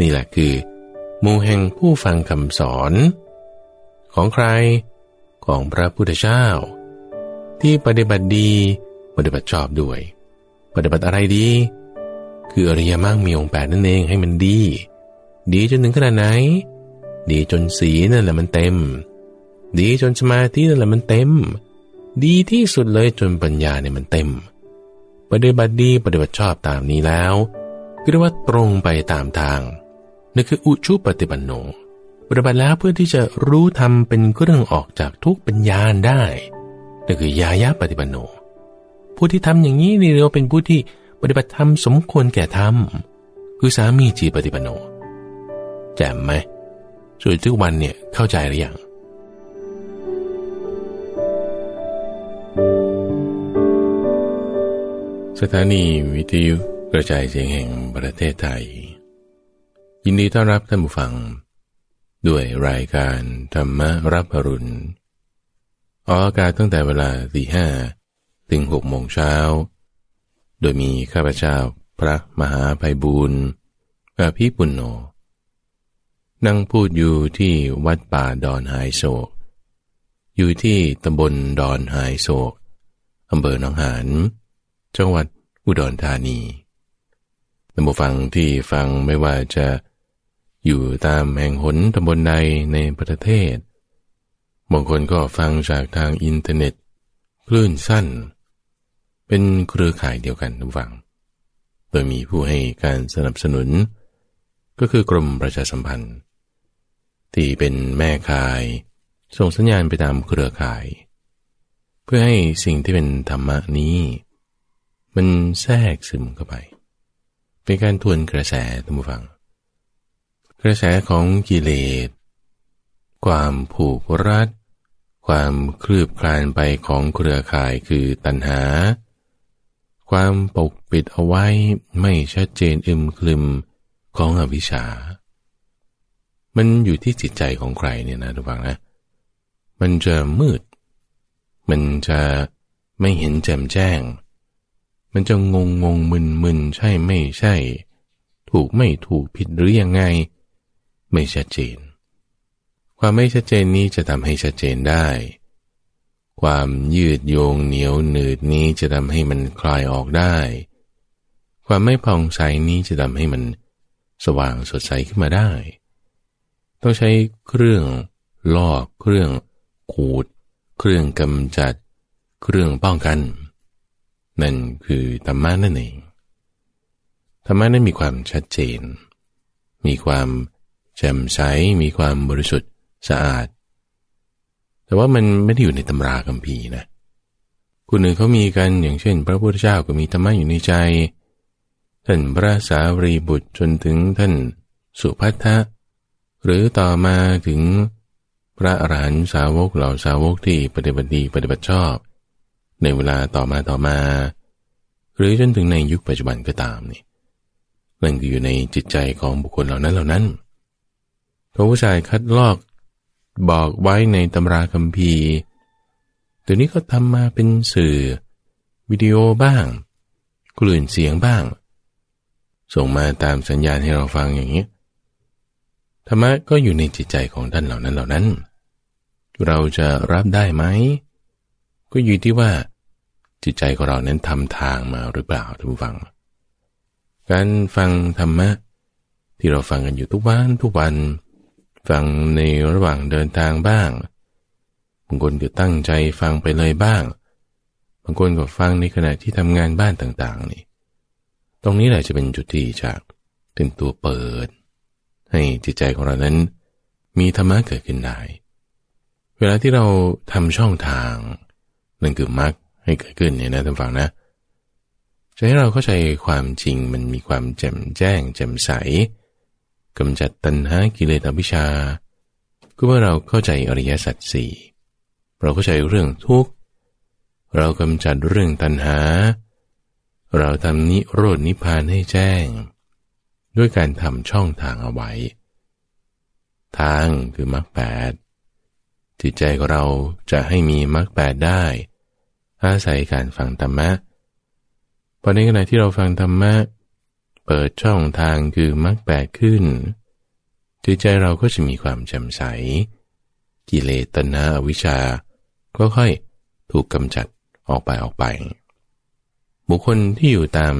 นี่แหละคือหมู่แห่งผู้ฟังคำสอน ของใครของพระพุทธเจ้า ที่ปฏิบัติดีปฏิบัติชอบด้วย ปฏิบัติอะไรดี คืออริยมรรคมีองค์แปดนั่นเองให้มันดี ดีจนถึงขนาดไหน ดีจนสีนั่นแหละมันเต็ม ดีจนสมาธินั่นแหละมันเต็ม ดีที่สุดเลยจนปัญญาเนี่ยมันเต็ม ปฏิบัติดีปฏิบัติชอบตามนี้แล้วก็เรียกว่าตรงไปตามทาง นั่นคืออุชุปฏิปันโนปฏิบัติแล้วเพื่อที่จะรู้ทำเป็นเครื่องออกจากทุกปัญญาได้นั่นคือยายาปฏิปันโน ผู้ที่ทำอย่างนี้นี่เรียกว่าเป็นผู้ที่ปฏิบัติธรรมสมควรแก่ธรรมคือสามีจีปฏิปันโนแจ่มไหมส่วนทุกวันเนี่ยเข้าใจหรือยังสถานีวิทยุกระจายเสียงแห่งประเทศไทย ยินดีต้อนรับท่านผู้ฟัง ด้วยรายการธรรมรับอรุณออกอากาศตั้งแต่เวลาตีห้าถึงหกโมงเช้า โดยมีข้าพเจ้าพระมหาภัยบูรณ์อภิปุณโญนั่งพูดอยู่ที่วัดป่าดอนหายโศก อยู่ที่ตำบลดอนหายโศกอำเภอหนองหานจังหวัดอุดรธานีท่านผู้ฟังที่ฟังไม่ว่าจะ อยู่ตามแห่งหนตำบลใดในประเทศ บางคนก็ฟังจากทางอินเทอร์เน็ต คลื่นสั้น เป็นเครือข่ายเดียวกันทุกฝังโดยมีผู้ให้การสนับสนุน ก็คือกรมประชาสัมพันธ์ ที่เป็นแม่ข่าย ส่งสัญญาณไปตามเครือข่าย เพื่อให้สิ่งที่เป็นธรรมะนี้ มันแทรกซึมเข้าไป เป็นการทวนกระแสท่านผู้ฟัง กระแสของกิเลส ความผูกรัด ความคลืบคลานไปของเครือข่ายคือตัณหา ความปกปิดเอาไว้ไม่ชัดเจนอึมคลึมของอวิชชา มันอยู่ที่จิตใจของใครเนี่ยนะทุกฝังนะ มันจะมืด มันจะไม่เห็นแจ่มแจ้ง มันจะงงงงมึนมึนใช่ไม่ใช่ ถูกไม่ถูกผิดหรือยังไง ไม่ชัดเจน ความไม่ชัดเจนนี้จะทำให้ชัดเจนได้ ความยืดโยงเหนียวหนืดนี้จะทำให้มันคลายออกได้ ความไม่ผ่องใสนี้จะทำให้มันสว่างสดใสขึ้นมาได้ ต้องใช้เครื่องลอกเครื่องขูด เครื่องกำจัด เครื่องป้องกัน นั่นคือธรรมะนั่นเองธรรมะนั้นมีความชัดเจน มีความ แจ่มใสมีความบริสุทธิ์สะอาด แต่ว่ามันไม่ได้อยู่ในตำราคัมภีร์นะคนหนึ่งเขามีกันอย่างเช่น พระพุทธเจ้าก็มีธรรมะอยู่ในใจ ท่านพระสารีบุตรจนถึงท่านสุภัททะหรือต่อมาถึงพระอรหันตสาวกเหล่าสาวกที่ปฏิบัติดีปฏิบัติชอบ ในเวลาต่อมาต่อมา หรือจนถึงในยุคปัจจุบันก็ตามนี่นั่นคือยู่ในจิตใจของบุคคลเหล่านั้นเหล่านั้นพ ระผู้ชายคัดลอกบอกไว้ในตำราคัมภีร์ตัวนี้ก็ทำมาเป็นสื่อ วิดีโอบ้าง กลื่นเสียงบ้าง ส่งมาตามสัญญาณให้เราฟังอย่างนี้ธรรมะก็อยู่ในจิตใจของท่านเหล่านั้นเหล่านั้น เราจะรับได้ไหม ก็อยู่ที่ว่า จิตใจของเรานั้นทำทางมาหรือเปล่าท่านผู้ฟัง การฟังธรรมะ ที่เราฟังกันอยู่ทุกวันทุกวัน ฟังในระหว่างเดินทางบ้างบางคนก็ตั้งใจฟังไปเลยบ้างบางคนก็ฟังในขณะที่ทำงานบ้านต่างๆนี่ ตรงนี้แหละจะเป็นจุดที่จะเป็นตัวเปิด ให้จิตใจของเรานั้น มีธรรมะเกิดขึ้นได้ เวลาที่เราทำช่องทางนั่นคือมรรคให้เกิดขึ้นเนี่ยนะท่านฟังนะจะให้เราเข้าใจความจริงมันมีความแจ่มแจ้งแจ่มใส กำจัดตัณหากิเลสอวิชชาก็เมื่อเราเข้าใจอริยสัจสี่เราเข้าใจเรื่องทุกข์ เรากำจัดเรื่องตัณหา เราทำนิโรดนิพพานให้แจ้ง ด้วยการทำช่องทางเอาไว้ ทางคือมรรคแปดจิตใจของเราจะให้มีมรรคแปดได้ อาศัยการฟังธรรมะพอในขณะที่เราฟังธรรมะ เปิดช่องทางคือมรรคแปดขึ้น จิตใจเราก็จะมีความแจ่มใส กิเลสตนาอวิชชาก็ค่อยถูกกำจัดออกไปออกไป บุคคลที่อยู่ตาม